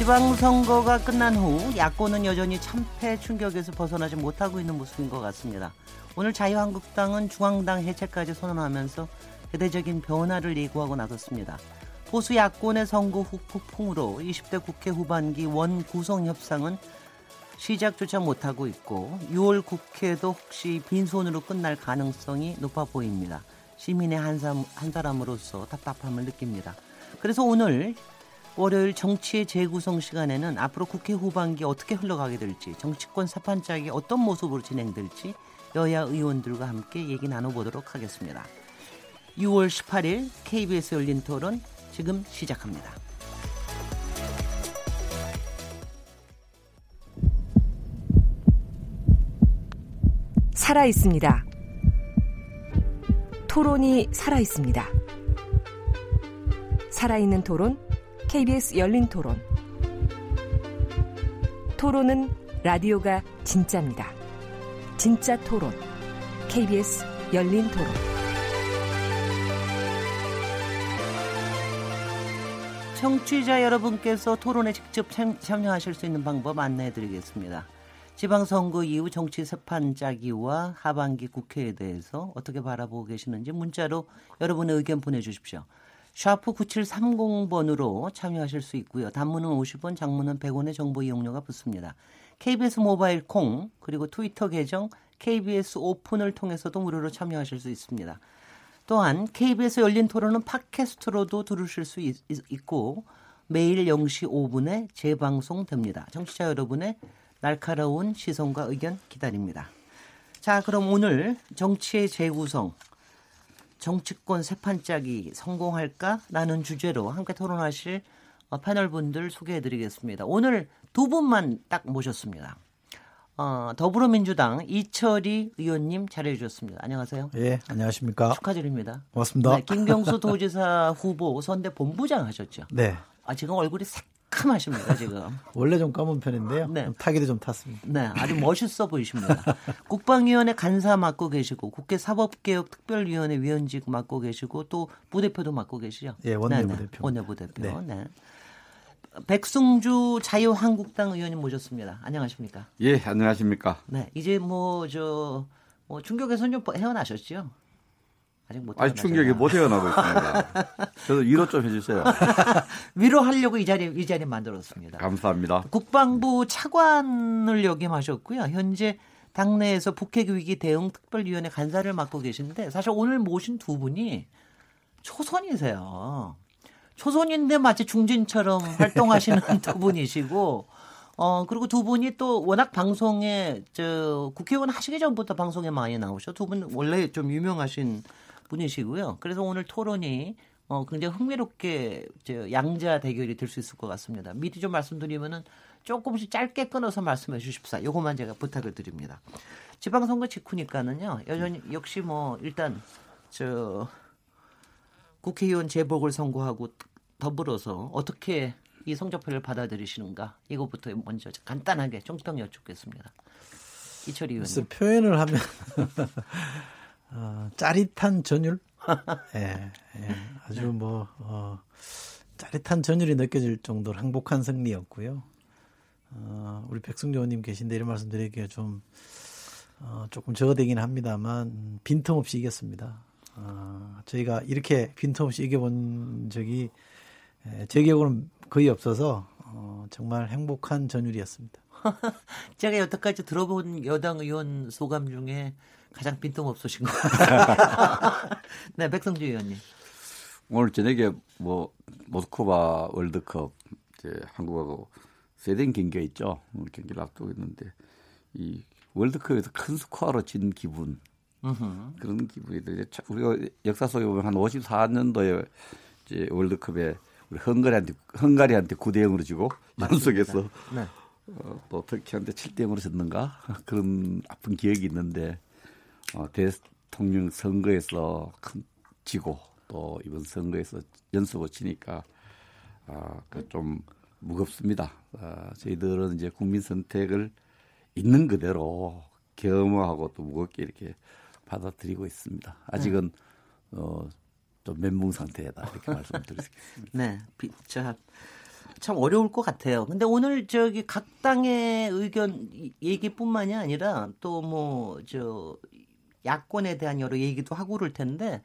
지방선거가 끝난 후 야권은 여전히 참패 충격에서 벗어나지 못하고 있는 모습인 것 같습니다. 오늘 자유한국당은 중앙당 해체까지 선언하면서 대대적인 변화를 예고하고 나섰습니다. 보수 야권의 선거 후 폭풍으로 20대 국회 후반기 원 구성 협상은 시작조차 못하고 있고 6월 국회도 혹시 빈손으로 끝날 가능성이 높아 보입니다. 시민의 한, 사람, 한 사람으로서 답답함을 느낍니다. 그래서 오늘 월요일 정치의 재구성 시간에는 앞으로 국회 후반기 어떻게 흘러가게 될지 정치권 사판짝이 어떤 모습으로 진행될지 여야 의원들과 함께 얘기 나눠보도록 하겠습니다. 6월 18일 KBS 열린 토론 지금 시작합니다. 살아 있습니다. 토론이 살아 있습니다. 살아있는 토론, KBS 열린 토론. 토론은 라디오가 진짜입니다. 진짜 토론, KBS 열린 토론. 청취자 여러분께서 토론에 직접 참여하실 수 있는 방법 안내해 드리겠습니다. 지방선거 이후 정치 세판 짜기와 하반기 국회에 대해서 어떻게 바라보고 계시는지 문자로 여러분의 의견 보내주십시오. 샤프 9730번으로 참여하실 수 있고요. 단문은 50원, 장문은 100원의 정보 이용료가 붙습니다. KBS 모바일 콩 그리고 트위터 계정 KBS 오픈을 통해서도 무료로 참여하실 수 있습니다. 또한 KBS 열린 토론은 팟캐스트로도 들으실 수 있, 고 매일 0시 5분에 재방송됩니다. 청취자 여러분의 날카로운 시선과 의견 기다립니다. 자, 그럼 오늘 정치의 재구성, 정치권 세판짜기 성공할까라는 주제로 함께 토론하실 어, 패널 분들 소개해 드리겠습니다. 오늘 두 분만 딱 모셨습니다. 어, 더불어민주당 이철희 의원님 잘해 주셨습니다. 안녕하세요. 예, 안녕하십니까. 축하드립니다. 고맙습니다. 네, 김경수 도지사 후보 선대 본부장 하셨죠? 네. 아, 지금 얼굴이 새까마십니다, 지금. 원래 좀 감은 편인데요. 네. 타기도 좀 탔습니다. 네, 아주 멋있어 보이십니다. 국방위원회 간사 맡고 계시고, 국회 사법개혁 특별위원회 위원직 맡고 계시고, 또 부대표도 맡고 계시죠? 예, 원내부대표. 원내부대표. 네. 네. 백승주 자유한국당 의원님 모셨습니다. 안녕하십니까? 예, 안녕하십니까? 네, 이제 뭐, 저, 뭐 충격에서 좀 헤어나셨죠? 아직 못 아니 충격이 못 헤어나고 있습니다. 저도 위로 좀 해주세요. 위로하려고 이 자리 이 자리 만들었습니다. 감사합니다. 국방부 차관을 역임하셨고요. 현재 당내에서 북핵 위기 대응 특별위원회 간사를 맡고 계신데 사실 오늘 모신 두 분이 초선이세요. 초선인데 마치 중진처럼 활동하시는 두 분이시고 어, 그리고 두 분이 또 워낙 방송에, 저, 국회의원 하시기 전부터 방송에 많이 나오셔. 두 분 원래 좀 유명하신 분이시고요. 그래서 오늘 토론이 어, 굉장히 흥미롭게 저 양자 대결이 될 수 있을 것 같습니다. 미리 좀 말씀드리면은 조금씩 짧게 끊어서 말씀해 주십사. 요것만 제가 부탁을 드립니다. 지방선거 직후니까는요. 여전히 역시 뭐 일단 저 국회의원 재보궐 선거하고 더불어서 어떻게 이 성적표를 받아들이시는가 이거부터 먼저 간단하게 총평 여쭙겠습니다. 이철이 의원님. 표현을 하면 어, 짜릿한 전율? 예, 예, 아주 뭐, 어, 짜릿한 전율이 느껴질 정도로 행복한 승리였고요. 어, 우리 백승조 의원님 계신데 이런 말씀 드리기가 좀, 어, 조금 저어되긴 합니다만, 빈틈없이 이겼습니다. 어, 저희가 이렇게 빈틈없이 이겨본 적이, 예, 제 기억으로는 거의 없어서, 어, 정말 행복한 전율이었습니다. 제가 여태까지 들어본 여당 의원 소감 중에 가장 빈틈없으신 것 네, 백성주 의원님. 오늘 저녁에 뭐 모스크바 월드컵 이제 한국하고 세덴 경기가 있죠. 경기를 앞두고 있는데 이 월드컵에서 큰 스코어로 진 기분 으흠. 그런 기분이 이제 우리가 역사 속에 보면 한 54년도에 이제 월드컵에 우리 헝가리한테 헝가리한테 9대 0으로 지고 연속해서 네. 어, 또 터키한테 7대 0으로 졌는가 그런 아픈 기억이 있는데 어, 대통령 선거에서 큰 지고 또 이번 선거에서 연속으로 치니까 아, 그좀 무겁습니다. 아, 저희들은 이제 국민 선택을 있는 그대로 겸허하고 또 무겁게 이렇게 받아들이고 있습니다. 아직은 어, 좀 멘붕 상태다 이렇게 말씀드리겠습니다. 네, 자, 참 어려울 것 같아요. 근데 오늘 저기 각 당의 의견 얘기뿐만이 아니라 또 뭐 저 야권에 대한 여러 얘기도 하고 그럴 텐데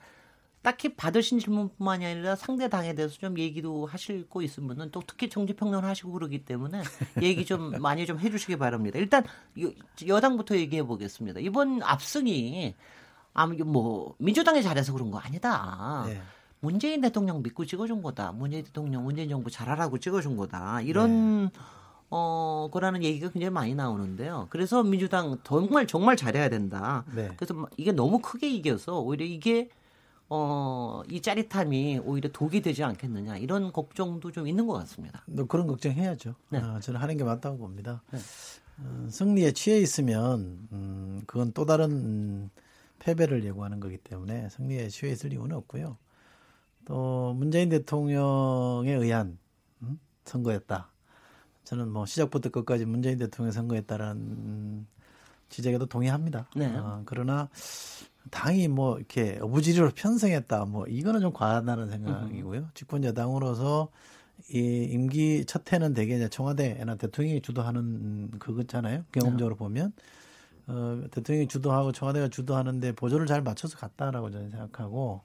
딱히 받으신 질문뿐만이 아니라 상대 당에 대해서 좀 얘기도 하실 거 있으면은 또 특히 정치평론을 하시고 그러기 때문에 얘기 좀 많이 좀 해주시기 바랍니다. 일단 여당부터 얘기해 보겠습니다. 이번 압승이 아무 뭐 민주당이 잘해서 그런 거 아니다. 네. 문재인 대통령 믿고 찍어준 거다. 문재인 대통령, 문재인 정부 잘하라고 찍어준 거다. 이런 네. 어 거라는 얘기가 굉장히 많이 나오는데요. 그래서 민주당 정말 정말 잘해야 된다. 네. 그래서 이게 너무 크게 이겨서 오히려 이게 어, 이 짜릿함이 오히려 독이 되지 않겠느냐 이런 걱정도 좀 있는 것 같습니다. 그런 걱정 해야죠. 네. 아, 저는 하는 게 맞다고 봅니다. 네. 어, 승리에 취해 있으면 음, 그건 또 다른 음, 패배를 예고하는 거기 때문에 승리에 취해 있을 이유는 없고요. 또 문재인 대통령에 의한 음, 선거였다. 저는 뭐 시작부터 끝까지 문재인 대통령 선거였다라는 지적에도 동의합니다. 네. 어, 그러나 당이 뭐 이렇게 어부지리로 편성했다 뭐 이거는 좀 과하다는 생각이고요. 집권 여당으로서 이 임기 첫 해는 대개 이제 청와대나 대통령이 주도하는 그거잖아요. 경험적으로 보면 어, 대통령이 주도하고 청와대가 주도하는데 보조를 잘 맞춰서 갔다라고 저는 생각하고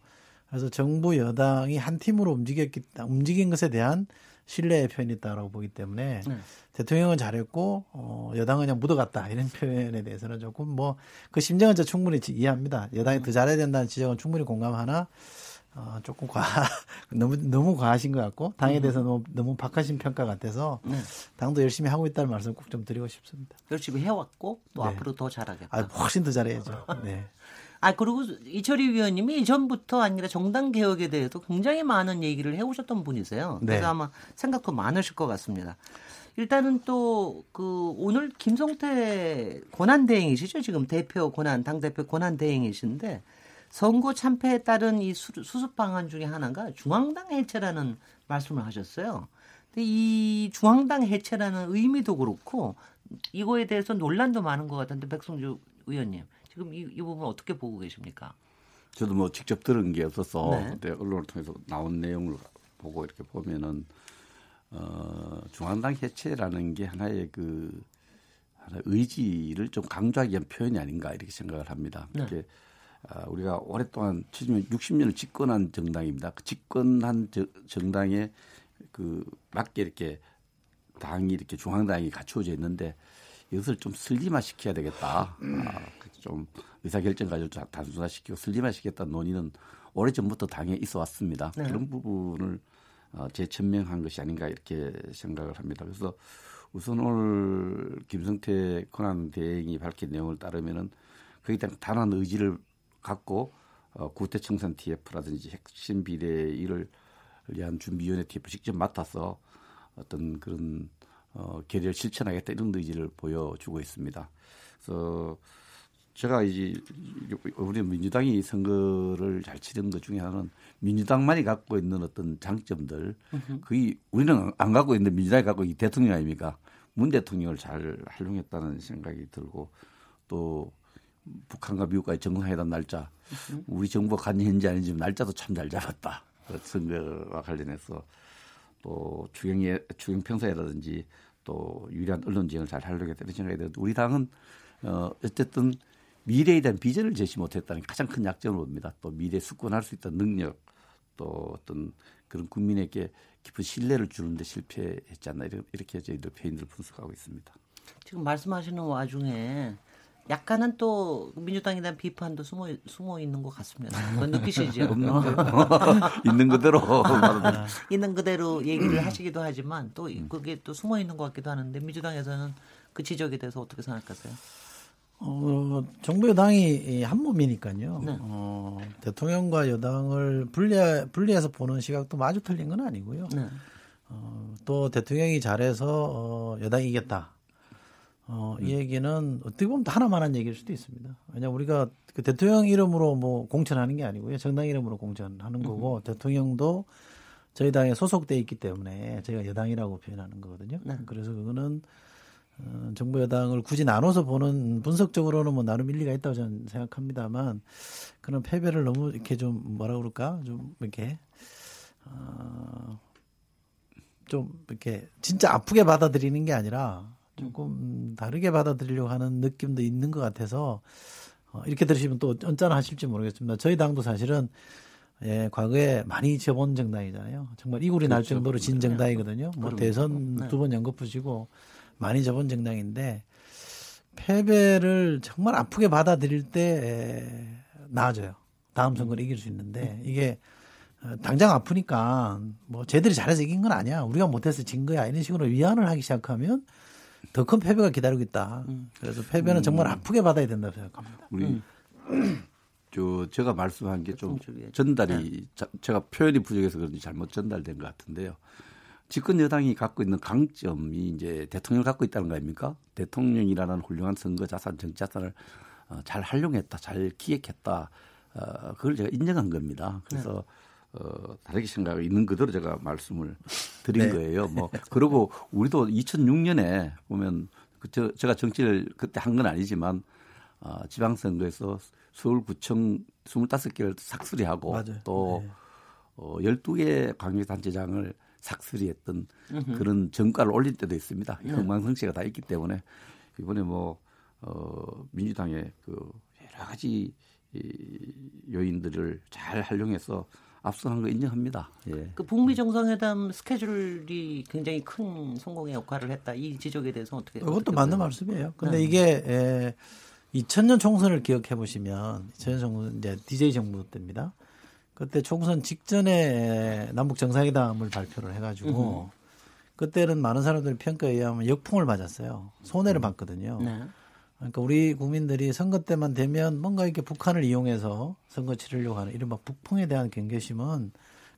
그래서 정부 여당이 한 팀으로 움직였기 움직인 것에 대한 신뢰의 표현이 있다라고 보기 때문에 네. 대통령은 잘했고 어, 여당은 그냥 묻어갔다 이런 표현에 대해서는 조금 뭐 그 심정은 저 충분히 이해합니다. 여당이 더 잘해야 된다는 지적은 충분히 공감하나 어, 조금 과 너무 너무 과하신 것 같고 당에 음. 대해서 너무 너무 박하신 평가 같아서 네. 당도 열심히 하고 있다는 말씀 꼭 좀 드리고 싶습니다. 열심히 해왔고 또 네. 앞으로 더 잘하겠다. 아, 훨씬 더 잘해야죠. 네. 아 그리고 이철희 위원님이 이전부터 아니라 정당 개혁에 대해서 굉장히 많은 얘기를 해오셨던 분이세요. 네. 그래서 아마 생각도 많으실 것 같습니다. 일단은 또 그 오늘 김성태 권한 대행이시죠 지금 대표 권한 당 대표 권한 대행이신데 선거 참패에 따른 이 수습 방안 중에 하나가 중앙당 해체라는 말씀을 하셨어요. 근데 이 중앙당 해체라는 의미도 그렇고 이거에 대해서 논란도 많은 것 같은데 백성주 의원님 지금 이, 이 부분 어떻게 보고 계십니까? 저도 뭐 직접 들은 게 없어서 네. 근데 언론을 통해서 나온 내용을 보고 이렇게 보면은 어, 중앙당 해체라는 게 하나의 그 하나 의지를 좀 강조하기 위한 표현이 아닌가 이렇게 생각을 합니다. 네. 이게 아, 우리가 오랫동안 70년, 60년을 집권한 정당입니다. 그 집권한 저, 정당에 그 맞게 이렇게 당이 이렇게 중앙당이 갖추어져 있는데 이것을 좀 슬림화시켜야 되겠다. 아, 좀 의사결정 가지고 단순화시키고 슬림화시켰다는 논의는 오래전부터 당에 있어 왔습니다. 네. 그런 부분을 어, 재천명한 것이 아닌가 이렇게 생각을 합니다. 그래서 우선 오늘 김성태 권한 대행이 밝힌 내용을 따르면은 거기에 대한 단한 의지를 갖고 어, 구태 청산 TF라든지 핵심 비례일을 위한 준비위원회 TF 직접 맡아서 어떤 그런 어, 계획을 실천하겠다 이런 의지를 보여주고 있습니다. 그래서 제가 이제 우리 민주당이 선거를 잘 치른 것 중에 하나는 민주당만이 갖고 있는 어떤 장점들 거의 우리는 안 갖고 있는데 민주당이 갖고 이 대통령 아닙니까? 문 대통령을 잘 활용했다는 생각이 들고 또 북한과 미국과의 정상회담 날짜 우리 정부가 간인지 아닌지 날짜도 참 잘 잡았다. 그 선거와 관련해서 또 추경 추경 평소에라든지 또 유리한 언론 지형을 잘 활용했다는 생각이 들는데 우리 당은 어 어쨌든 미래에 대한 비전을 제시 못했다는 가장 큰 약점을 봅니다. 또 미래 숙권할 수 있다는 능력, 또 어떤 그런 국민에게 깊은 신뢰를 주는데 실패했지 않나 이렇게 저희들 표현을 분석하고 있습니다. 지금 말씀하시는 와중에 약간은 또 민주당에 대한 비판도 숨어 숨어 있는 것 같습니다. 그건 느끼시죠? 있는 그대로 있는 그대로 얘기를 하시기도 하지만 또 그게 또 숨어 있는 것 같기도 하는데 민주당에서는 그 지적에 대해서 어떻게 생각하세요? 어, 정부 여당이 한 몸이니까요. 네. 어, 대통령과 여당을 분리 분리해서 보는 시각도 마주 틀린 건 아니고요. 네. 어, 또 대통령이 잘해서 어, 여당이 이겼다. 어, 이 얘기는 어떻게 보면 하나만한 얘기일 수도 있습니다. 왜냐 우리가 그 대통령 이름으로 뭐 공천하는 게 아니고요. 정당 이름으로 공천하는 거고 음. 대통령도 저희 당에 소속돼 있기 때문에 저희가 여당이라고 표현하는 거거든요. 네. 그래서 그거는 어, 정부 여당을 굳이 나눠서 보는 분석적으로는 뭐 나름 일리가 있다고 저는 생각합니다만 그런 패배를 너무 이렇게 좀 뭐라 그럴까 좀 이렇게 어, 좀 이렇게 진짜 아프게 받아들이는 게 아니라 조금 다르게 받아들이려고 하는 느낌도 있는 것 같아서 어, 이렇게 들으시면 또 언짢아하실지 모르겠습니다. 저희 당도 사실은 예, 과거에 많이 접은 정당이잖아요. 정말 이굴이 그렇죠. 날 정도로 진 정당이거든요. 뭐 대선 네. 두번 연거 푸시고 많이 접은 정당인데 패배를 정말 아프게 받아들일 때 나아져요. 다음 선거를 이길 수 있는데 이게 어, 당장 아프니까 뭐 쟤들이 잘해서 이긴 건 아니야. 우리가 못해서 진 거야. 이런 식으로 위안을 하기 시작하면 더 큰 패배가 기다리고 있다. 음. 그래서 패배는 정말 음. 아프게 받아야 된다고 생각합니다. 우리 음. 저 제가 말씀한 게 좀 전달이 네. 자, 제가 표현이 부족해서 그런지 잘못 전달된 것 같은데요. 집권 여당이 갖고 있는 강점이 이제 대통령을 갖고 있다는 거 아닙니까? 대통령이라는 훌륭한 선거 자산, 정치 자산을 어, 잘 활용했다, 잘 기획했다. 어, 그걸 제가 인정한 겁니다. 그래서 네. 어, 다르게 생각이 있는 그대로 제가 말씀을 드린 네. 거예요. 뭐 그리고 우리도 2006년에 보면 그 저, 제가 정치를 그때 한 건 아니지만 어, 지방선거에서 서울구청 25개를 삭수리하고 맞아요. 또 네. 어, 12개 광역단체장을 삭스리했던 그런 정가를 올릴 때도 있습니다. 네. 흥망성쇠가 다 있기 때문에 이번에 뭐 어, 민주당의 그 여러 가지 이 요인들을 잘 활용해서 앞서간 거 인정합니다. 예. 그 북미 정상회담 스케줄이 굉장히 큰 성공의 역할을 했다. 이 지적에 대해서 어떻게? 그것도 맞는 말씀이에요. 근데 네. 이게 에, 2000년 총선을 기억해 보시면 2000년 총선 이제 DJ 정부 때입니다. 그때 총선 직전에 남북 정상회담을 발표를 해가지고 으흠. 그때는 많은 사람들이 평가에 의하면 역풍을 맞았어요. 손해를 음. 봤거든요. 네. 그러니까 우리 국민들이 선거 때만 되면 뭔가 이렇게 북한을 이용해서 선거 치르려고 하는 이른바 북풍에 대한 경계심은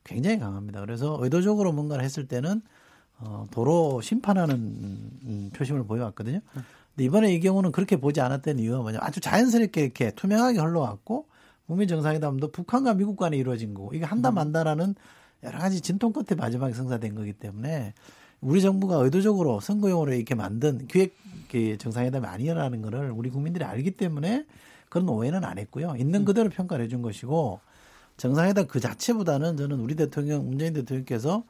굉장히 강합니다. 그래서 의도적으로 뭔가를 했을 때는 어, 도로 심판하는 음, 표심을 보여왔거든요. 네. 근데 이번에 이 경우는 그렇게 보지 않았던 이유가 뭐냐 아주 자연스럽게 이렇게 투명하게 흘러왔고 북미 정상회담도 북한과 미국 간에 이루어진 거고 이게 한다 음. 만다라는 여러 가지 진통 끝에 마지막에 성사된 거기 때문에 우리 정부가 의도적으로 선거용으로 이렇게 만든 기획 정상회담이 아니라는 거를 우리 국민들이 알기 때문에 그런 오해는 안 했고요. 있는 음. 그대로 평가를 해준 것이고 정상회담 그 자체보다는 저는 우리 대통령 문재인 대통령께서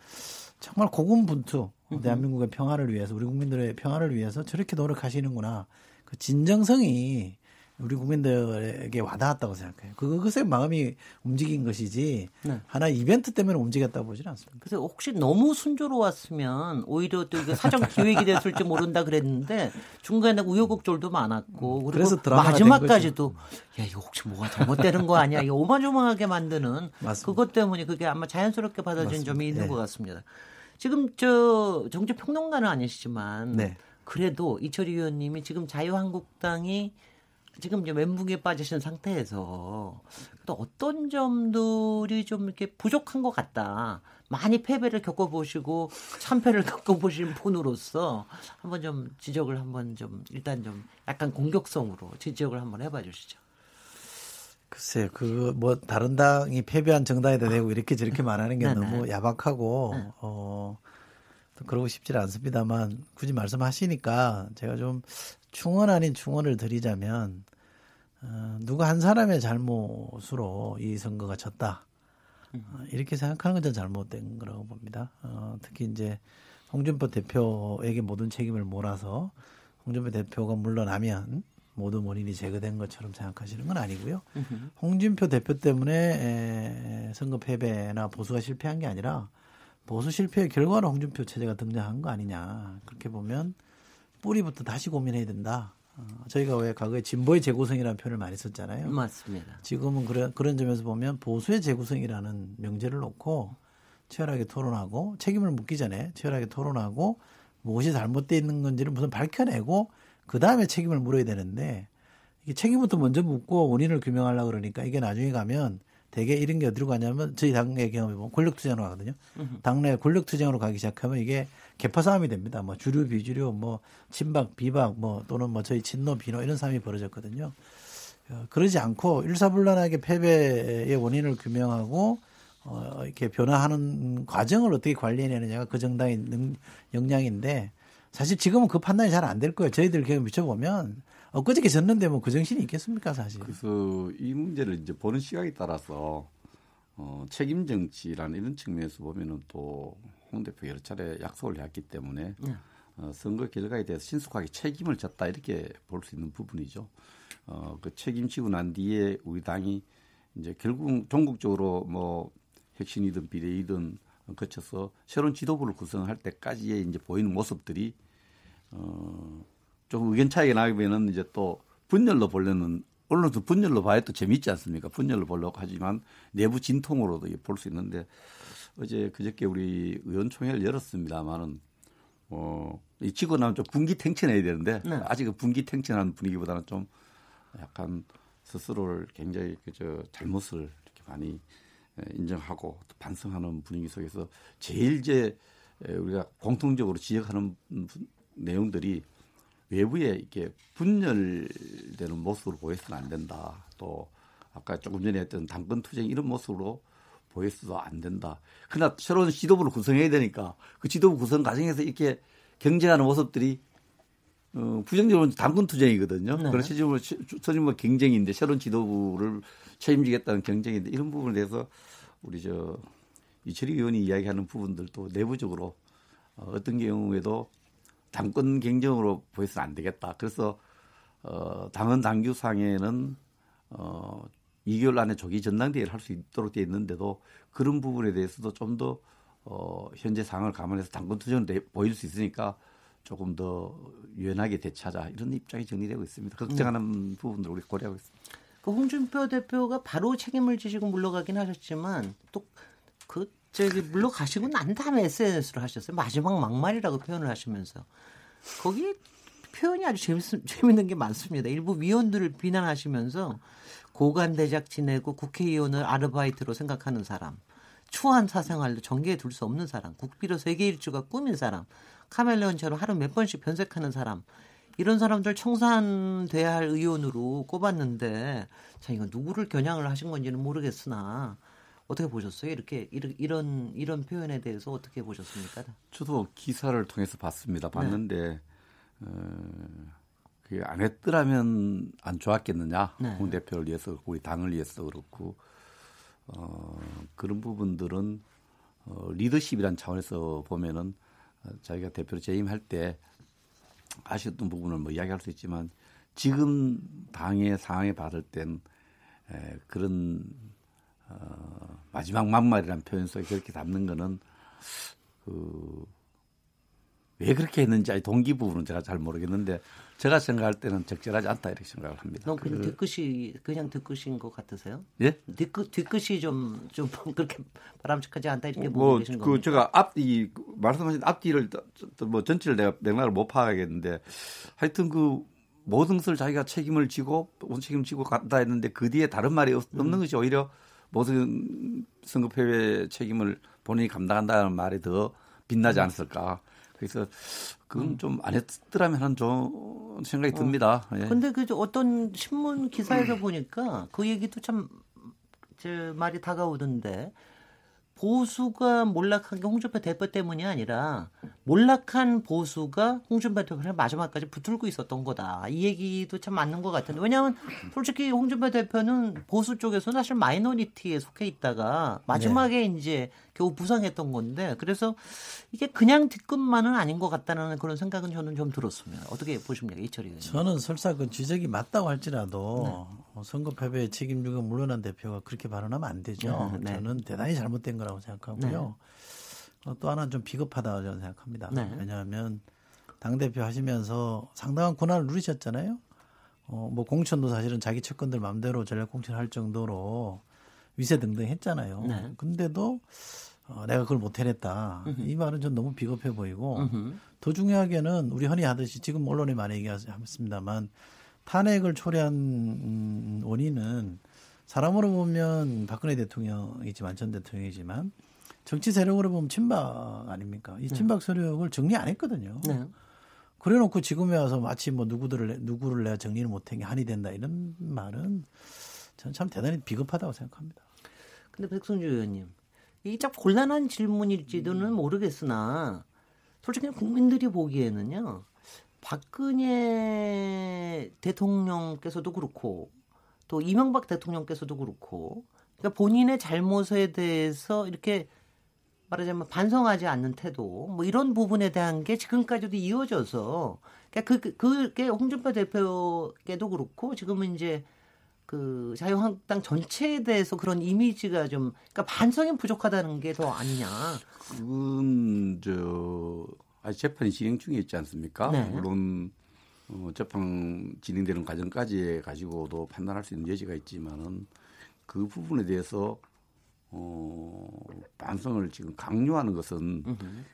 정말 고군분투 대한민국의 평화를 위해서 우리 국민들의 평화를 위해서 저렇게 노력하시는구나 그 진정성이 우리 국민들에게 와닿았다고 생각해요. 그것에 마음이 움직인 것이지 네. 하나 이벤트 때문에 움직였다고 보지는 않습니다. 그래서 혹시 너무 순조로웠으면 오히려 또 이게 사정 기획이 됐을지 모른다 그랬는데 중간에 우여곡절도 많았고 그리고 마지막까지도 야 이거 혹시 뭐가 잘못되는 거 아니야? 이거 오마조마하게 만드는 맞습니다. 그것 때문에 그게 아마 자연스럽게 받아진 맞습니다. 점이 있는 네. 것 같습니다. 지금 저 정치 평론가는 아니시지만 네. 그래도 이철희 의원님이 지금 자유한국당이 지금 이제 멘붕에 빠지신 상태에서 또 어떤 점들이 좀 이렇게 부족한 것 같다. 많이 패배를 겪어보시고 참패를 겪어보신 분으로서 한번 좀 지적을 한번 좀 일단 좀 약간 공격성으로 지적을 한번 해봐 주시죠. 글쎄, 그 뭐 다른 당이 패배한 정당에다 대고 이렇게 저렇게 말하는 게 너무 야박하고 네. 어 그러고 싶지 않습니다만 굳이 말씀하시니까 제가 좀 충원 아닌 충원을 드리자면 어, 누구 한 사람의 잘못으로 이 선거가 졌다. 어, 이렇게 생각하는 건 전 잘못된 거라고 봅니다. 어, 특히 이제 홍준표 대표에게 모든 책임을 몰아서 홍준표 대표가 물러나면 모든 원인이 제거된 것처럼 생각하시는 건 아니고요. 홍준표 대표 때문에 에, 선거 패배나 보수가 실패한 게 아니라 보수 실패의 결과로 홍준표 체제가 등장한 거 아니냐. 그렇게 보면 뿌리부터 다시 고민해야 된다. 어, 저희가 왜 과거에 진보의 재구성이라는 표현을 많이 썼잖아요. 맞습니다. 지금은 그런 그런 점에서 보면 보수의 재구성이라는 명제를 놓고 치열하게 토론하고 책임을 묻기 전에 치열하게 토론하고 무엇이 잘못되어 있는 건지를 무슨 밝혀내고 그 다음에 책임을 물어야 되는데 이게 책임부터 먼저 묻고 원인을 규명하려 고 그러니까 이게 나중에 가면 대개 이런 게 어디로 가냐면 저희 당의 경험에 보면 권력 투쟁으로 가거든요. 당내 권력 투쟁으로 가기 시작하면 이게 개파 싸움이 됩니다. 뭐 주류 비주류 뭐 친박 비박 뭐 또는 뭐 저희 친노 비노 이런 싸움이 벌어졌거든요. 어, 그러지 않고 일사불란하게 패배의 원인을 규명하고 어, 이렇게 변화하는 과정을 어떻게 관리해내느냐가 그 정당의 능, 역량인데 사실 지금은 그 판단이 잘 안 될 거예요. 저희들 경험 미쳐보면 엊그저께 졌는데 뭐 그 정신이 있겠습니까 사실. 그래서 이 문제를 이제 보는 시각에 따라서 어, 책임 정치라는 이런 측면에서 보면은 또 홍 대표 여러 차례 약속을 했기 때문에 네. 어, 선거 결과에 대해서 신속하게 책임을 졌다 이렇게 볼 수 있는 부분이죠. 어, 그 책임지고 난 뒤에 우리 당이 이제 결국 전국적으로 뭐 혁신이든 비례이든 거쳐서 새로운 지도부를 구성할 때까지의 이제 보이는 모습들이 어, 좀 의견 차이가 나면은 이제 또 분열로 보려는 언론도 분열로 봐야 또 재밌지 않습니까? 분열로 보려고 하지만 내부 진통으로도 볼 수 있는데 어제 그저께 우리 의원총회를 열었습니다만은 어, 이 치고 나면 좀 분기탱천해야 되는데 네. 아직은 분기탱천하는 분위기보다는 좀 약간 스스로를 굉장히 그저 잘못을 이렇게 많이 에, 인정하고 또 반성하는 분위기 속에서 제일 이제 에, 우리가 공통적으로 지적하는 분- 내용들이 외부에 이렇게 분열되는 모습으로 보여서는 안 된다. 또 아까 조금 전에 했던 당권 투쟁 이런 모습으로 보여서도 안 된다. 그러나 새로운 지도부를 구성해야 되니까 그 지도부 구성 과정에서 이렇게 경쟁하는 모습들이 어, 부정적으로는 당권 투쟁이거든요. 네. 그래서 지금 선임 뭐 경쟁인데 새로운 지도부를 책임지겠다는 경쟁인데 이런 부분에 대해서 우리 저 이철희 의원이 이야기하는 부분들도 내부적으로 어, 어떤 경우에도 당권 경쟁으로 보여서는 안 되겠다. 그래서 어, 당헌 당규상에는 어, 2개월 안에 조기 전당대회를 할 수 있도록 되어 있는데도 그런 부분에 대해서도 좀 더 어, 현재 상황을 감안해서 당권 투쟁을 내- 보일 수 있으니까 조금 더 유연하게 대처하자 이런 입장이 정리되고 있습니다. 걱정하는 부분들 우리 고려하고 있습니다. 그 홍준표 대표가 바로 책임을 지시고 물러가긴 하셨지만 또그 저기 물러가시고 난 다음에 SNS로 하셨어요. 마지막 막말이라고 표현을 하시면서 거기 표현이 아주 재밌, 재밌는 게 많습니다. 일부 위원들을 비난하시면서 고관 대작 지내고 국회의원을 아르바이트로 생각하는 사람, 추한 사생활로 전개에 둘 수 없는 사람, 국비로 세계 일주가 꿈인 사람, 카멜레온처럼 하루 몇 번씩 변색하는 사람, 이런 사람들 청산돼야 할 의원으로 꼽았는데 자 이거 누구를 겨냥을 하신 건지는 모르겠으나 어떻게 보셨어요? 이렇게 이런 이런 표현에 대해서 어떻게 보셨습니까? 저도 기사를 통해서 봤습니다. 봤는데 어, 그게 안 했더라면 안 좋았겠느냐. 네. 홍 대표를 위해서 우리 당을 위해서 그렇고 어, 그런 부분들은 어, 리더십이란 차원에서 보면은 어, 자기가 대표로 재임할 때 아쉬웠던 부분을 뭐 이야기할 수 있지만 지금 당의 상황에 받을 땐 에, 그런 어, 마지막 막말이라는 표현 속에 그렇게 담는 거는 그, 왜 그렇게 했는지 아니, 동기 부분은 제가 잘 모르겠는데 제가 생각할 때는 적절하지 않다 이렇게 생각을 합니다. 너무 그냥 그- 뒤끝이 그냥 뒤끝인 것 같으세요? 예? 뒤끝 뒤끝이 좀 좀 그렇게 바람직하지 않다 이렇게 보고 뭐, 계신 그, 겁니까? 제가 앞뒤, 그 말씀하신 앞뒤를, 뭐, 전체를 내가 맥락을 못 파악하겠는데, 하여튼 그, 모든 것을 자기가 책임을 지고, 온 책임을 지고 간다 했는데, 그 뒤에 다른 말이 없- 없는 것이 오히려 모든 선거패배 책임을 본인이 감당한다는 말이 더 빛나지 않았을까. 그래서, 그건 좀 안 했더라면 하는 좀 생각이 듭니다. 예. 근데 그 어떤 신문 기사에서 보니까 그 얘기도 참저 말이 다가오던데 보수가 몰락한 게 홍준표 대표 때문이 아니라 몰락한 보수가 홍준표 대표를 마지막까지 붙들고 있었던 거다. 이 얘기도 참 맞는 것 같은데 왜냐하면 솔직히 홍준표 대표는 보수 쪽에서 사실 마이너리티에 속해 있다가 마지막에 이제 겨우 부상했던 건데 그래서 이게 그냥 뒤끝만은 아닌 것 같다는 그런 생각은 저는 좀 들었습니다. 어떻게 보십니까 이철이 의원님? 저는 설사 그 지적이 맞다고 할지라도 어, 선거 패배에 책임지고 물러난 대표가 그렇게 발언하면 안 되죠. 네, 네. 저는 대단히 잘못된 거라고 생각하고요. 어, 또 하나는 좀 비겁하다고 저는 생각합니다. 네. 왜냐하면 당 대표 하시면서 상당한 고난을 누리셨잖아요. 어, 뭐 공천도 사실은 자기 측근들 마음대로 전략 공천할 정도로 위세 등등 했잖아요. 네. 근데도 어, 내가 그걸 못 해냈다. 이 말은 전 너무 비겁해 보이고 음흠. 더 중요하게는 우리 흔히 하듯이 지금 언론에 많이 얘기했습니다만 탄핵을 초래한 음, 원인은 사람으로 보면 박근혜 대통령이지만 전 대통령이지만 정치 세력으로 보면 친박 아닙니까? 이 친박 세력을 정리 안 했거든요. 네. 그래놓고 지금에 와서 마치 뭐 누구들을 누구를 내가 정리를 못한 게 한이 된다 이런 말은 저는 참 대단히 비겁하다고 생각합니다. 근데 백성주 의원님, 이게 참 곤란한 질문일지도는 모르겠으나 솔직히 국민들이 보기에는요. 박근혜 대통령께서도 그렇고 또 이명박 대통령께서도 그렇고 그러니까 본인의 잘못에 대해서 이렇게 말하자면 반성하지 않는 태도 뭐 이런 부분에 대한 게 지금까지도 이어져서 그러니까 그 그게 홍준표 대표께도 그렇고 지금은 이제 그 자유한국당 전체에 대해서 그런 이미지가 좀 그러니까 반성이 부족하다는 게 더 아니냐. 그건 저 아직 재판이 진행 중에 있지 않습니까? 네. 물론 어, 재판 진행되는 과정까지 가지고도 판단할 수 있는 여지가 있지만은 그 부분에 대해서 어, 반성을 지금 강요하는 것은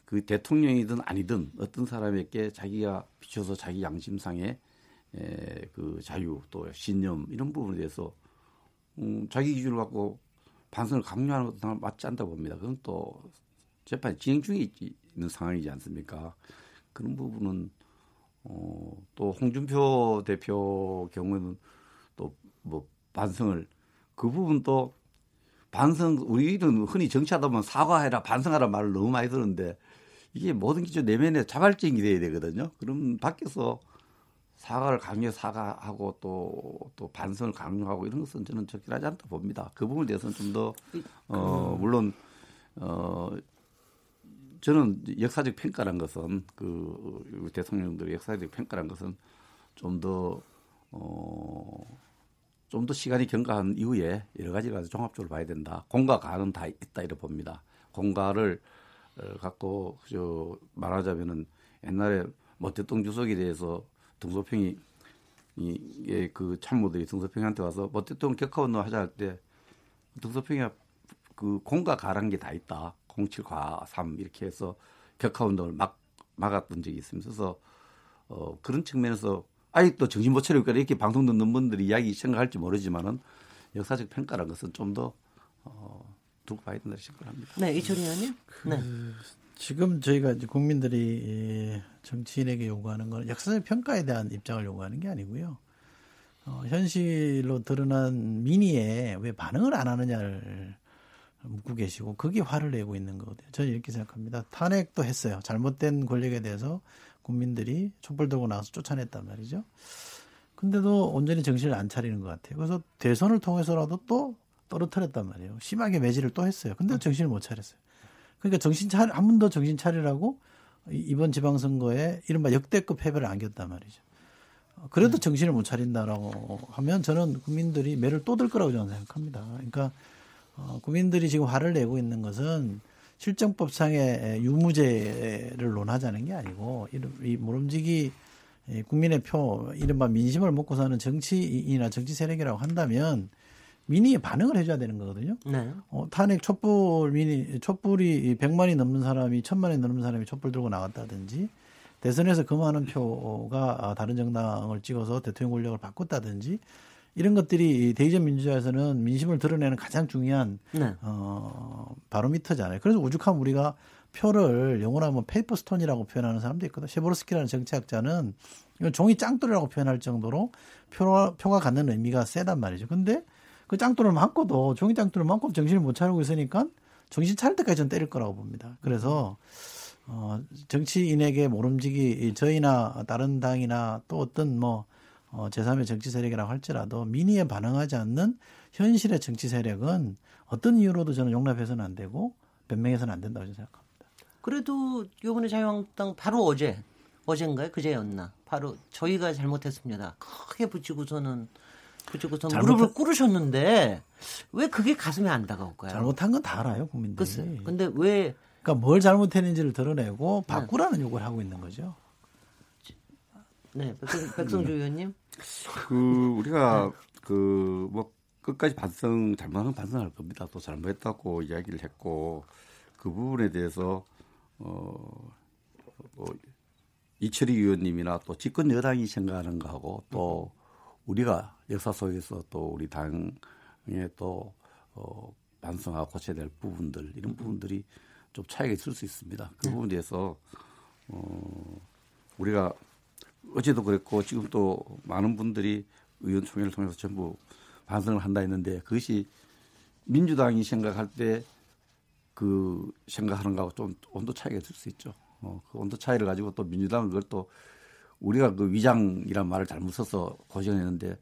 그 대통령이든 아니든 어떤 사람에게 자기가 비춰서 자기 양심상의 에, 그 자유 또 신념 이런 부분에 대해서 음, 자기 기준을 갖고 반성을 강요하는 것도 당연 맞지 않다고 봅니다. 그건 또 재판이 진행 중에 있- 있는 상황이지 않습니까? 그런 부분은 어, 또 홍준표 대표 경우에는 또 뭐 반성을 그 부분 또 반성 우리는 흔히 정치하다 보면 사과해라 반성하라 말을 너무 많이 듣는데 이게 모든 기초 내면에 자발적이 돼야 되거든요. 그럼 밖에서 사과를 강요 사과하고 또, 또 반성을 강요하고 이런 것은 저는 적절하지 않다 봅니다. 그 부분에 대해서는 좀 더, 어, 물론, 어, 저는 역사적 평가란 것은 그 대통령들의 역사적 평가란 것은 좀 더, 어, 좀 더 시간이 경과한 이후에 여러 가지가 종합적으로 봐야 된다. 공과 가는 다 있다 이렇게 봅니다. 공과를 어, 갖고 저 말하자면은 옛날에 뭐 대통령 주석에 대해서 등소평이 이게 그 참모들이 등소평한테 와서 뭐 대통령 격하운동 하자 할 때 등소평이 그 공과 가란 게 다 있다. 공칠과 삼 이렇게 해서 격하운동을 막 막았던 적이 있습니다. 그래서 어 그런 측면에서 아직도 정신 못 차리고 이렇게 방송 듣는 분들이 이야기 생각할지 모르지만은 역사적 평가라는 것은 좀더 어, 두고 봐야 된다고 생각합니다. 네, 이철희 의원님. 네. 지금 저희가 이제 국민들이 이 정치인에게 요구하는 건 역사적 평가에 대한 입장을 요구하는 게 아니고요. 어, 현실로 드러난 민의에 왜 반응을 안 하느냐를 묻고 계시고 그게 화를 내고 있는 거거든요. 저는 이렇게 생각합니다. 탄핵도 했어요. 잘못된 권력에 대해서 국민들이 촛불 들고 나와서 쫓아냈단 말이죠. 근데도 온전히 정신을 안 차리는 것 같아요. 그래서 대선을 통해서라도 또 떨어뜨렸단 말이에요. 심하게 매질을 또 했어요. 근데 정신을 못 차렸어요. 그러니까 정신 차려 한 번 더 정신 차리라고 이- 이번 지방선거에 이른바 역대급 패배를 안겼단 말이죠. 어, 그래도 정신을 못 차린다라고 하면 저는 국민들이 매를 또 들 거라고 저는 생각합니다. 그러니까 어, 국민들이 지금 화를 내고 있는 것은 실정법상의 유무죄를 논하자는 게 아니고 이 모름지기 이 국민의 표 이른바 민심을 먹고 사는 정치인이나 정치 세력이라고 한다면 민의에 반응을 해줘야 되는 거거든요. 네. 어, 탄핵 촛불 민이 촛불이 100만이 넘는 사람이 1000만이 넘는 사람이 촛불 들고 나갔다든지 대선에서 그 많은 표가 아, 다른 정당을 찍어서 대통령 권력을 바꿨다든지 이런 것들이 이 대의전 민주화에서는 민심을 드러내는 가장 중요한 네. 어, 바로미터잖아요. 그래서 오죽하면 우리가 표를 영어로 하면 paper stone이라고 표현하는 사람도 있거든. 셰보르스키라는 정치학자는 이건 종이 짱돌이라고 표현할 정도로 표가, 표가 갖는 의미가 세단 말이죠. 근데 그 짱돌을 맞고도 종이 짱돌을 맞고 정신을 못 차리고 있으니까 정신 차릴 때까지 전 때릴 거라고 봅니다. 그래서 어, 정치인에게 모름지기 저희나 다른 당이나 또 어떤 뭐 어, 제3의 정치 세력이라고 할지라도 민의에 반응하지 않는 현실의 정치 세력은 어떤 이유로도 저는 용납해서는 안 되고 변명해서는 안 된다고 생각합니다. 그래도 이번에 자유한국당 바로 어제 어젠가요? 그제였나? 바로 저희가 잘못했습니다. 크게 붙이고서는 잘못했- 무릎을 꿇으셨는데 왜 그게 가슴에 안 다가올까요? 잘못한 건 다 알아요, 국민들이. 글쎄. 근데 왜 그러니까 뭘 잘못했는지를 드러내고 바꾸라는 요구를 하고 있는 거죠. 네, 백성, 백성 주 의원님? 그 우리가 그 뭐 끝까지 반성 잘못한 반성할 겁니다. 또 잘못했다고 이야기를 했고 그 부분에 대해서 어, 어 이철희 의원님이나 또 집권 여당이 생각하는 거하고 또 우리가 역사 속에서 또 우리 당또 어, 반성하고 고쳐야 될 부분들 이런 부분들이 좀 차이가 있을 수 있습니다. 그 네. 부분에 대해서 어, 우리가 어제도 그랬고 지금 또 많은 분들이 의원총회를 통해서 전부 반성을 한다 했는데 그것이 민주당이 생각할 때 그 생각하는 거하고 좀 온도 차이가 있을 수 있죠. 어, 그 온도 차이를 가지고 또 민주당은 그걸 또 우리가 그 위장이란 말을 잘못 써서 고정했는데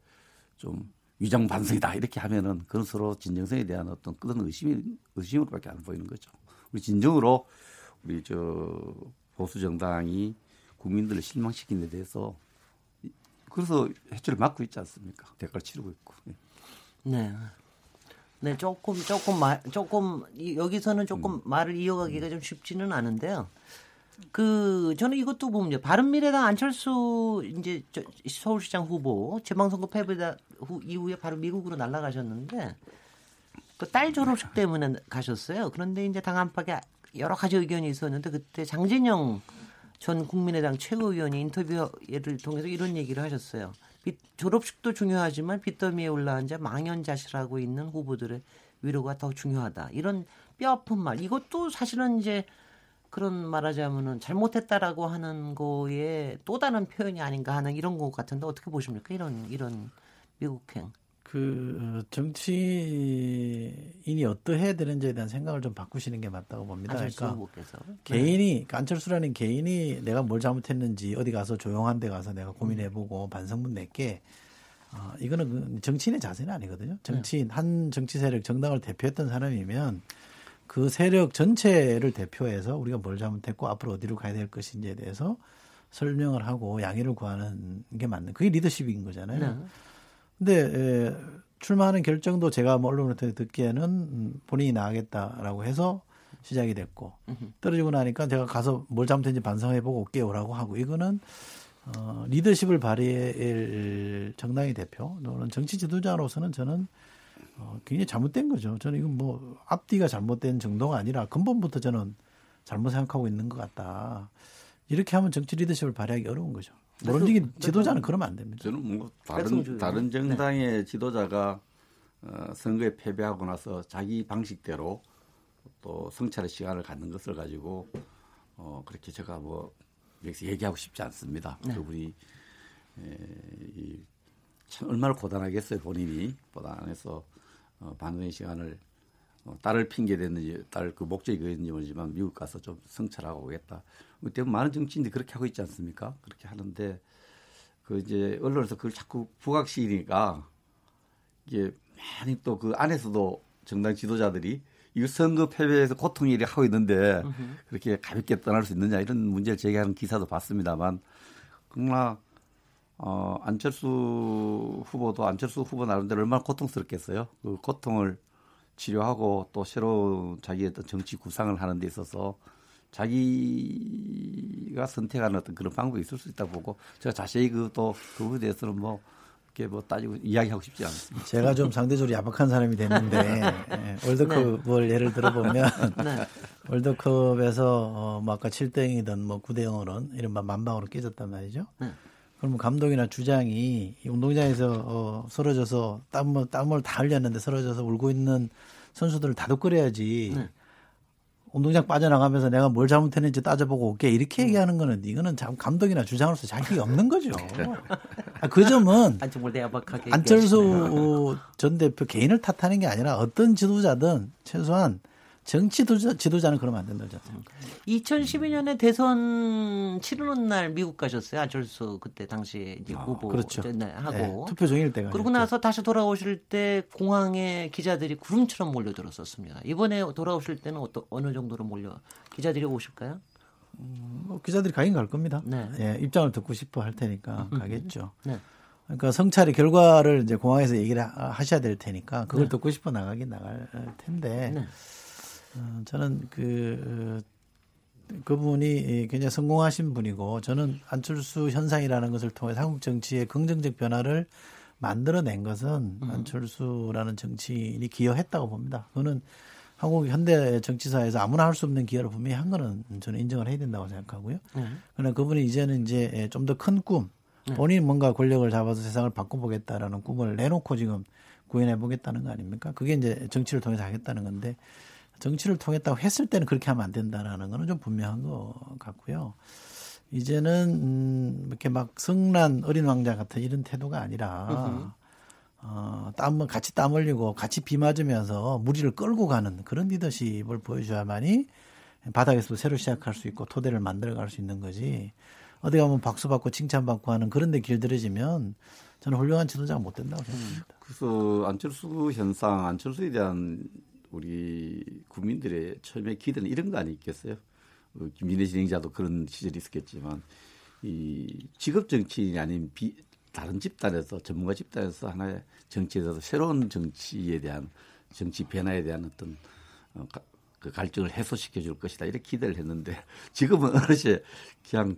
좀 위장 반성이다 이렇게 하면은 그런 서로 진정성에 대한 어떤 그런 의심이 의심으로밖에 안 보이는 거죠. 우리 진정으로 우리 저 보수 정당이 국민들을 실망시킨 데 대해서 그래서 해초를 막고 있지 않습니까? 대가를 치르고 있고. 네. 네. 네, 조금 조금 말 조금 여기서는 조금 음. 말을 이어가기가 좀 쉽지는 않은데요. 그 저는 이것도 보면 바른미래당 안철수 이제 서울시장 후보 지방선거 패배 후 이후에 바로 미국으로 날아가셨는데 그 딸 졸업식 때문에 가셨어요. 그런데 이제 당 안팎에 여러 가지 의견이 있었는데 그때 장진영 전 국민의당 최고위원이 인터뷰를 통해서 이런 얘기를 하셨어요. 졸업식도 중요하지만 빚더미에 올라앉아 망연자실하고 있는 후보들의 위로가 더 중요하다. 이런 뼈아픈 말. 이것도 사실은 이제 그런 말하자면은 잘못했다라고 하는 거에 또 다른 표현이 아닌가 하는 이런 것 같은데 어떻게 보십니까? 이런 이런 미국행. 그 어, 정치인이 어떠해야 되는지에 대한 생각을 좀 바꾸시는 게 맞다고 봅니다. 그러니까 후보께서. 개인이 그러니까 안철수라는 개인이 내가 뭘 잘못했는지 어디 가서 조용한 데 가서 내가 고민해보고 반성문 낼게 어, 이거는 그 정치인의 자세는 아니거든요. 정치인 한 정치 세력 정당을 대표했던 사람이면 그 세력 전체를 대표해서 우리가 뭘 잘못했고 앞으로 어디로 가야 될 것인지에 대해서 설명을 하고 양해를 구하는 게 맞는 그게 리더십인 거잖아요. 네. 근데 에, 출마하는 결정도 제가 뭐 언론을 듣기에는 음, 본인이 나가겠다라고 해서 시작이 됐고 떨어지고 나니까 제가 가서 뭘 잘못했는지 반성해보고 올게요라고 하고 이거는 어, 리더십을 발휘할 정당의 대표 또는 정치 지도자로서는 저는 어, 굉장히 잘못된 거죠. 저는 이건 뭐 앞뒤가 잘못된 정도가 아니라 근본부터 저는 잘못 생각하고 있는 것 같다. 이렇게 하면 정치 리더십을 발휘하기 어려운 거죠. 모론지기 지도자는 그러면 안 됩니다. 저는 뭐 다른 다른 네. 정당의 네. 지도자가 어, 선거에 패배하고 나서 자기 방식대로 또 성찰의 시간을 갖는 것을 가지고 어, 그렇게 제가 뭐 여기서 얘기하고 싶지 않습니다. 네. 그분이 에, 이, 참 얼마나 고단하겠어요 본인이 고단해서 어, 반성의 시간을 어, 딸을 핑계 댔는지 딸 그 목적이 그랬는지 모르지만 미국 가서 좀 성찰하고 오겠다. 그때 많은 정치인들이 그렇게 하고 있지 않습니까? 그렇게 하는데 그 이제 언론에서 그걸 자꾸 부각시키니까 이게 많이 또 그 안에서도 정당 지도자들이 이 선거 패배에서 고통 일이 하고 있는데 그렇게 가볍게 떠날 수 있느냐 이런 문제를 제기하는 기사도 봤습니다만 그러나 어, 안철수 후보도 안철수 후보 나름대로 얼마나 고통스럽겠어요. 그 고통을 치료하고 또 새로운 자기의 어떤 정치 구상을 하는 데 있어서 자기가 선택하는 어떤 그런 방법이 있을 수 있다고 보고 제가 자세히 그또 그거에 대해서는 뭐 이렇게 뭐 따지고 이야기하고 싶지 않습니다. 제가 좀 상대적으로 야박한 사람이 됐는데 예, 월드컵을 네. 예를 들어보면 네. 월드컵에서 어, 뭐 아까 7대 0이든 뭐 9대 0으로는 이른바 만방으로 깨졌단 말이죠. 네. 그러면 감독이나 주장이 운동장에서 어, 쓰러져서 땀을 땀을 다 흘렸는데 쓰러져서 울고 있는 선수들을 다독거려야지. 네. 운동장 빠져나가면서 내가 뭘 잘못했는지 따져보고 올게 이렇게 음. 얘기하는 거는 이거는 참 감독이나 주장으로서 자격이 없는 거죠. 아, 그 점은 안철수 전 대표 개인을 탓하는 게 아니라 어떤 지도자든 최소한 정치 지도자, 는 그러면 안 된다고 저는. 2012년에 대선 치르는 날 미국 가셨어요. 안철수 그때 당시 이제 아, 후보 그렇죠. 하고 네, 투표 종일 때가 그러고 나서 다시 돌아오실 때 공항에 기자들이 구름처럼 몰려들었었습니다. 이번에 돌아오실 때는 어떤 어느 정도로 몰려 기자들이 오실까요? 음, 뭐 기자들이 가긴 갈 겁니다. 네. 예, 입장을 듣고 싶어 할 테니까 음. 가겠죠. 네. 그러니까 성찰의 결과를 이제 공항에서 얘기를 하셔야 될 테니까 그걸 네. 듣고 싶어 나가긴 나갈 텐데. 네. 어, 저는 그 그분이 굉장히 성공하신 분이고 저는 안철수 현상이라는 것을 통해 한국 정치의 긍정적 변화를 만들어낸 것은 음. 안철수라는 정치인이 기여했다고 봅니다. 그거는 한국 현대 정치사에서 아무나 할 수 없는 기여를 분명히 한 거는 저는 인정을 해야 된다고 생각하고요. 음. 그러나 그분이 이제는 이제 좀 더 큰 꿈, 네. 본인이 뭔가 권력을 잡아서 세상을 바꿔보겠다라는 꿈을 내놓고 지금 구현해 보겠다는 거 아닙니까? 그게 이제 정치를 통해서 하겠다는 건데 정치를 통했다고 했을 때는 그렇게 하면 안 된다라는 거는 좀 분명한 것 같고요. 이제는 음, 이렇게 막 성난 어린 왕자 같은 이런 태도가 아니라 어, 땀 같이 땀 흘리고 같이 비 맞으면서 무리를 끌고 가는 그런 리더십을 보여줘야만이 바닥에서 새로 시작할 수 있고 토대를 만들어갈 수 있는 거지. 어디 가면 박수 받고 칭찬받고 하는 그런 데 길들여지면 저는 훌륭한 지도자가 못 된다고 생각합니다. 그래서 안철수 현상, 안철수에 대한 우리 국민들의 처음에 기대는 이런 거 아니겠어요? 어, 김진애 진행자도 그런 시절이 있었겠지만 이 직업 정치인이 아닌 비, 다른 집단에서 전문가 집단에서 하나의 정치에 대해서 새로운 정치에 대한 정치 변화에 대한 어떤 어, 가, 그 갈증을 해소시켜 줄 것이다 이렇게 기대를 했는데 지금은 어느새 그냥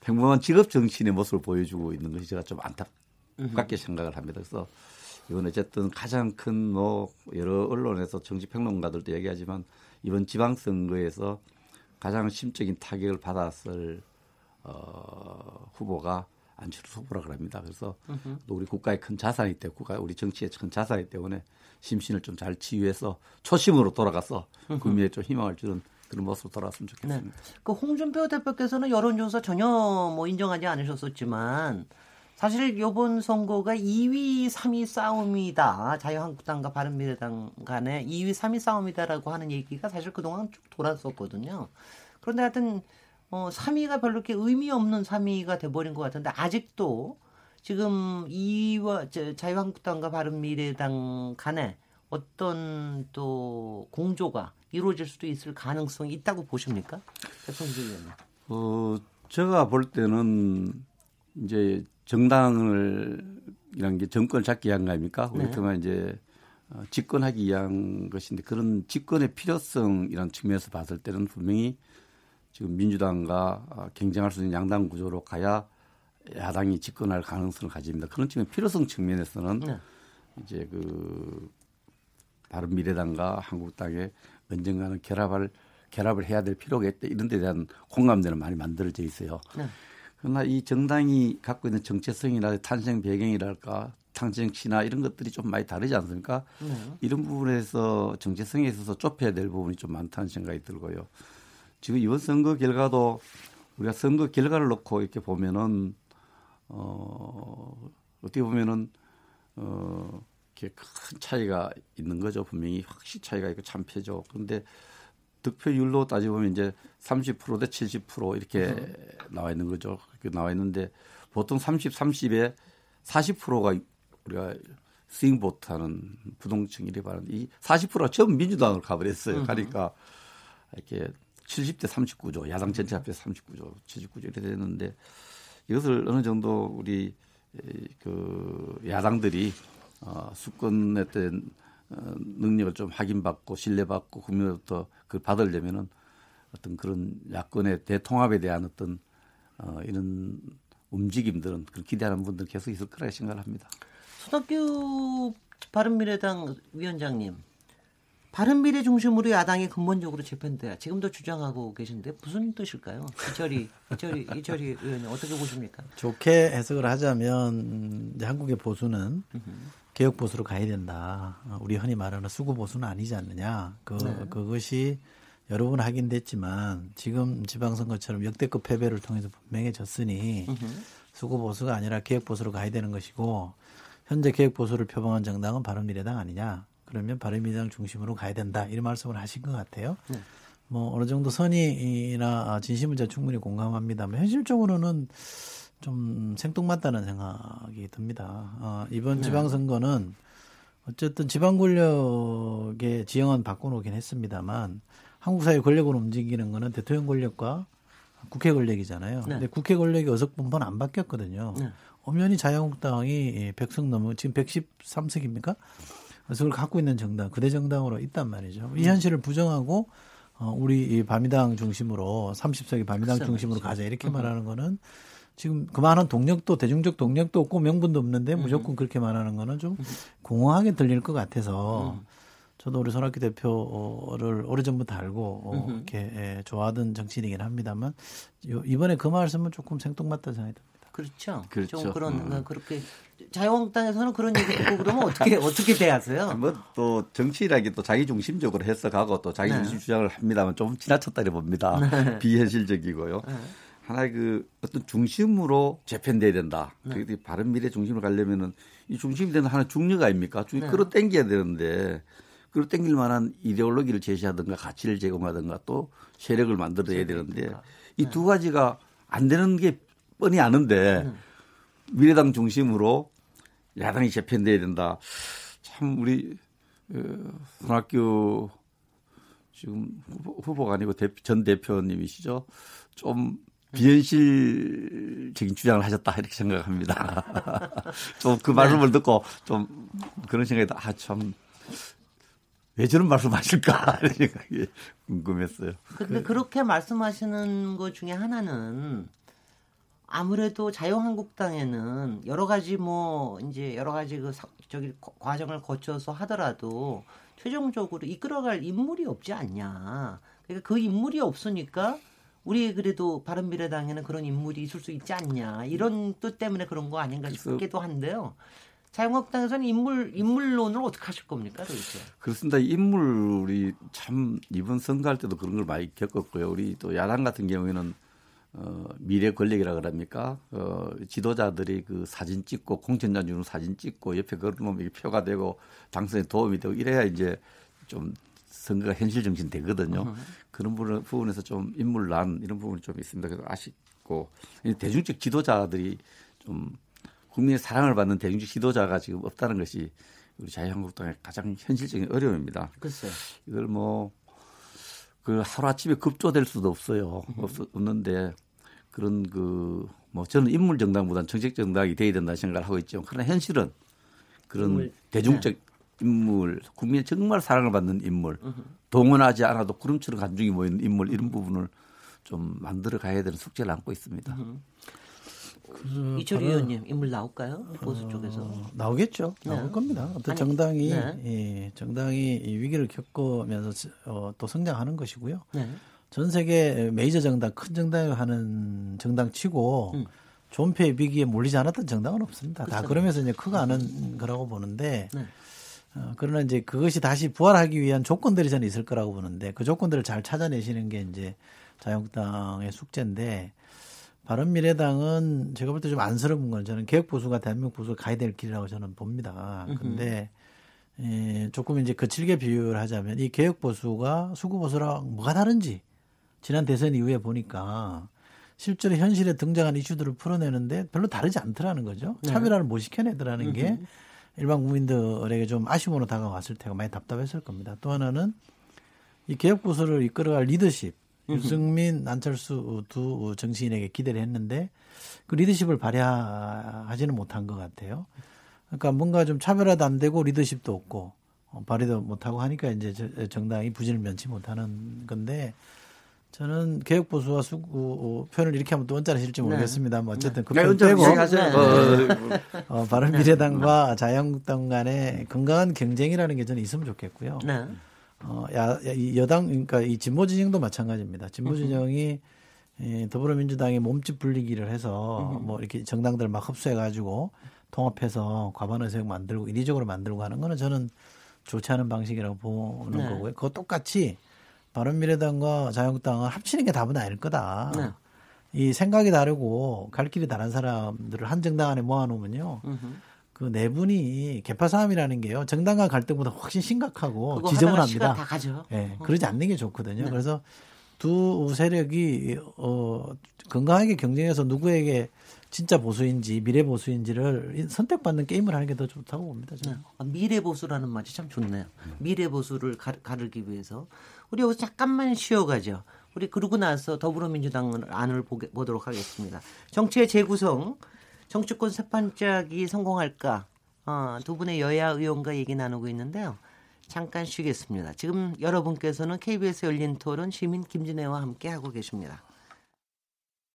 평범한 직업 정치인의 모습을 보여주고 있는 것이 제가 좀 안타깝게 생각을 합니다. 그래서 이건 어쨌든 가장 큰 뭐 여러 언론에서 정치 평론가들도 얘기하지만 이번 지방 선거에서 가장 심적인 타격을 받았을 어, 후보가 안철수 후보라 그럽니다. 그래서 또 우리 국가의 큰 자산이 때문에 국가 우리 정치의 큰 자산이기 때문에 심신을 좀 잘 치유해서 초심으로 돌아가서 국민의 좀 희망을 주는 그런 모습으로 돌아왔으면 좋겠습니다. 네. 그 홍준표 대표께서는 여론조사 전혀 뭐 인정하지 않으셨었지만 사실 이번 선거가 2위, 3위 싸움이다. 자유한국당과 바른미래당 간에 2위, 3위 싸움이다라고 하는 얘기가 사실 그동안 쭉 돌았었거든요. 그런데 하여튼 어, 3위가 별로 이렇게 의미 없는 3위가 돼버린 것 같은데 아직도 지금 2위와 자유한국당과 바른미래당 간에 어떤 또 공조가 이루어질 수도 있을 가능성이 있다고 보십니까? 대통령 의원님. 어, 제가 볼 때는 이제 정당을 이란 게 정권을 잡기 위한 거 아닙니까? 네. 그렇지만 이제 어, 집권하기 위한 것인데 그런 집권의 필요성이라는 측면에서 봤을 때는 분명히 지금 민주당과 어, 경쟁할 수 있는 양당 구조로 가야 야당이 집권할 가능성을 가집니다. 그런 측면 필요성 측면에서는 네. 이제 그 바른 미래당과 한국당의 언젠가는 결합을 결합을 해야 될 필요가 있다 이런 데 대한 공감대는 많이 만들어져 있어요. 네. 그러나 이 정당이 갖고 있는 정체성이나 탄생 배경이랄까 탄생치나 이런 것들이 좀 많이 다르지 않습니까? 네. 이런 부분에서 정체성에 있어서 좁혀야 될 부분이 좀 많다는 생각이 들고요. 지금 이번 선거 결과도 우리가 선거 결과를 놓고 이렇게 보면은 어 어떻게 보면은 어 이렇게 큰 차이가 있는 거죠. 분명히 확실히 차이가 있고 참패죠. 그런데 득표율로 따지보면 이제 30%대 70% 이렇게 음. 나와 있는 거죠. 그렇게 나와 있는데 보통 30, 30에 40%가 우리가 스윙보트하는 부동층 이래 말하는 이 40%가 전부 민주당을 가버렸어요. 음. 가니까 이렇게 70대 39조, 야당 전체 합해서 39조, 79조 이렇게 됐는데 이것을 어느 정도 우리 그 야당들이 어, 어, 능력을 좀 확인받고 신뢰받고 국민으로부터 그 받으려면은 어떤 그런 야권의 대통합에 대한 어떤 어, 이런 움직임들은 그 기대하는 분들 계속 있을 거라 생각을 합니다. 손학규 바른미래당 위원장님, 바른미래 중심으로 야당이 근본적으로 재편돼야 지금도 주장하고 계신데 무슨 뜻일까요? 이철이 이철이 이철이 의원님 어떻게 보십니까? 좋게 해석을 하자면 이제 한국의 보수는 개혁 보수로 가야 된다. 우리 흔히 말하는 수구 보수는 아니지 않느냐. 그 네. 그것이 여러 번 확인됐지만 지금 지방선거처럼 역대급 패배를 통해서 분명해졌으니 수구 보수가 아니라 개혁 보수로 가야 되는 것이고 현재 개혁 보수를 표방한 정당은 바른미래당 아니냐. 그러면 바른미래당 중심으로 가야 된다. 이런 말씀을 하신 것 같아요. 네. 뭐 어느 정도 선의나 진심은 제가 충분히 공감합니다만 현실적으로는 좀 생뚱맞다는 생각이 듭니다. 어, 이번 네. 지방선거는 어쨌든 지방 권력의 지형은 바꿔놓긴 했습니다만 한국 사회 권력을 움직이는 거는 대통령 권력과 국회 권력이잖아요. 네. 근데 국회 권력이 어석분번 안 바뀌었거든요. 네. 엄연히 자유한국당이 100석 넘어 지금 113석입니까? 그래서 그걸 갖고 있는 정당, 그대 정당으로 있단 말이죠. 이 현실을 부정하고 어, 우리 이 바미당 중심으로 30석이 바미당 중심으로 가자 이렇게 말하는 거는 지금 그만한 동력도 대중적 동력도 없고 명분도 없는데 무조건 그렇게 말하는 거는 좀 공허하게 들릴 것 같아서 저도 우리 손학규 대표를 오래전부터 알고 어, 이렇게 예, 좋아하던 정치인이긴 합니다만 이번에 그 말씀은 조금 생뚱맞다 생각이 듭니다. 그렇죠. 그렇죠. 좀 그런 음. 그렇게 자유한국당에서는 그런 얘기 듣고 그러면 어떻게 어떻게 대하세요? 뭐또 정치라기 또 자기 중심적으로 해석하고 또 자기 네. 중심 주장을 합니다만 좀 지나쳤다고 봅니다. 비현실적이고요. 하나의 그 어떤 중심으로 재편돼야 된다. 그 바른 미래 중심으로 가려면은 이 중심이 되는 하나 중력 아닙니까? 중 네. 끌어 당겨야 되는데 끌어 당길 만한 이데올로기를 제시하든가 가치를 제공하든가 또 세력을 만들어야 되는데 이두 가지가 안 되는 게 뻔히 아는데 미래당 중심으로 야당이 재편돼야 된다. 참 우리 어, 손학규 지금 후보, 후보가 아니고 대, 전 대표님이시죠. 좀 비현실적인 주장을 하셨다 이렇게 생각합니다. 좀 그 말씀을 듣고 좀 그런 생각이 아참 왜 저런 말씀하실까 이런 생각이 궁금했어요. 근데 그, 렇게 말씀하시는 것 중에 하나는 아무래도 자유한국당에는 여러 가지 뭐 이제 여러 가지 그 사- 저기 거- 과정을 거쳐서 하더라도 최종적으로 이끌어갈 인물이 없지 않냐. 그러니까 그 인물이 없으니까 우리 그래도 바른미래당에는 그런 인물이 있을 수 있지 않냐 이런 뜻 때문에 그런 거 아닌가 싶기도 한데요. 자유한국당에서는 인물 인물론을 어떻게 하실 겁니까 도대체? 그렇습니다. 인물이 참 이번 선거할 때도 그런 걸 많이 겪었고요. 우리 또 야당 같은 경우에는 어, 미래 권력이라 그럽니까? 어, 지도자들이 그 사진 찍고 공천장 주는 사진 찍고 옆에 이게 표가 되고 당선에 도움이 되고 이래야 이제 좀 선거가 현실 정신 되거든요. 그런 부분- 부분에서 좀 인물난 이런 부분이 좀 있습니다. 그래서 아쉽고 이 대중적 지도자들이 좀 국민의 사랑을 받는 대중적 지도자가 지금 없다는 것이 우리 자유한국당의 가장 현실적인 어려움입니다. 글쎄요. 이걸 뭐, 그 하루 아침에 급조될 수도 없어요. 음. 없, 없는데 그런 그, 뭐 저는 인물 정당보다는 정책 정당이 돼야 된다 생각을 하고 있죠. 그러나 현실은 그런 인물, 네. 대중적 인물, 국민의 정말 사랑을 받는 인물, 동원하지 않아도 구름처럼 간중이 모이는 인물 이런 부분을 좀 만들어 가야 되는 숙제를 안고 있습니다. 이철희 의원님 인물 나올까요? 보수 쪽에서. 어, 나오겠죠. 네. 나올 겁니다. 어떤 아니, 정당이 네. 예, 정당이 이 위기를 겪으면서 어, 또 성장하는 것이고요. 네. 전 세계 메이저 정당, 큰 정당을 하는 정당치고 음. 존폐 위기에 몰리지 않았던 정당은 없습니다. 다 그렇죠. 그러면서 이제 커가는 거라고 보는데 네. 어, 그러나 이제 그것이 다시 부활하기 위한 조건들이 저는 있을 거라고 보는데 그 조건들을 잘 찾아내시는 게 이제 자유한국당의 숙제인데 바른미래당은 제가 볼 때 좀 안쓰러운 건 저는 개혁보수가 대한민국 보수가 가야 될 길이라고 저는 봅니다. 근데 예, 조금 이제 거칠게 비유를 하자면 이 개혁보수가 수구보수랑 뭐가 다른지 지난 대선 이후에 보니까 실제로 현실에 등장한 이슈들을 풀어내는데 별로 다르지 않더라는 거죠. 차별화를 못 시켜내더라는 게 일반 국민들에게 좀 아쉬움으로 다가왔을 테고 많이 답답했을 겁니다. 또 하나는 이 개혁보수를 이끌어갈 리더십 유승민, 안철수 두 정치인에게 기대를 했는데 그 리더십을 발휘하지는 못한 것 같아요. 그러니까 뭔가 좀 차별화도 안 되고 리더십도 없고 어, 발휘도 못하고 하니까 이제 저- 정당이 부진을 면치 못하는 건데 저는 개혁 보수와 수구 어, 표현을 이렇게 하면 또 언짢아 실지 모르겠습니다만 어쨌든 그 네, 표현 빼고? 네. 어, 어, 바른 미래당과 자유한국당 간의 건강한 경쟁이라는 게 저는 있으면 좋겠고요. 네. 어, 야, 야, 이 여당, 그러니까 이 진보 진영도 마찬가지입니다. 진보 진영이 예, 더불어민주당이 몸집 불리기를 해서 뭐 이렇게 정당들 막 흡수해 가지고 통합해서 과반 의석 만들고 인위적으로 만들고 하는 거는 저는 좋지 않은 방식이라고 보는 네. 거고요. 그거 똑같이 바른미래당과 자유한국당을 합치는 게 답은 아닐 거다. 네. 이 생각이 다르고 갈 길이 다른 사람들을 한 정당 안에 모아놓으면요. 그네 분이 개파 싸움이라는 게요. 정당 간 갈등보다 훨씬 심각하고 지저분합니다. 다 가죠. 예, 그러지 않는 게 좋거든요. 네. 그래서 두 세력이 어 건강하게 경쟁해서 누구에게 진짜 보수인지 미래 보수인지를 선택받는 게임을 하는 게 더 좋다고 봅니다. 저는. 네. 아, 미래 보수라는 말이 참 좋네요. 미래 보수를 가, 가르기 위해서 우리 여기서 잠깐만 쉬어가죠. 우리 그러고 나서 더불어민주당 안을 보게, 보도록 하겠습니다. 정치의 재구성, 정치권 세판짝이 성공할까? 어, 두 분의 여야 의원과 얘기 나누고 있는데요. 잠깐 쉬겠습니다. 지금 여러분께서는 KBS 열린 토론 시민 김진애와 함께 하고 계십니다.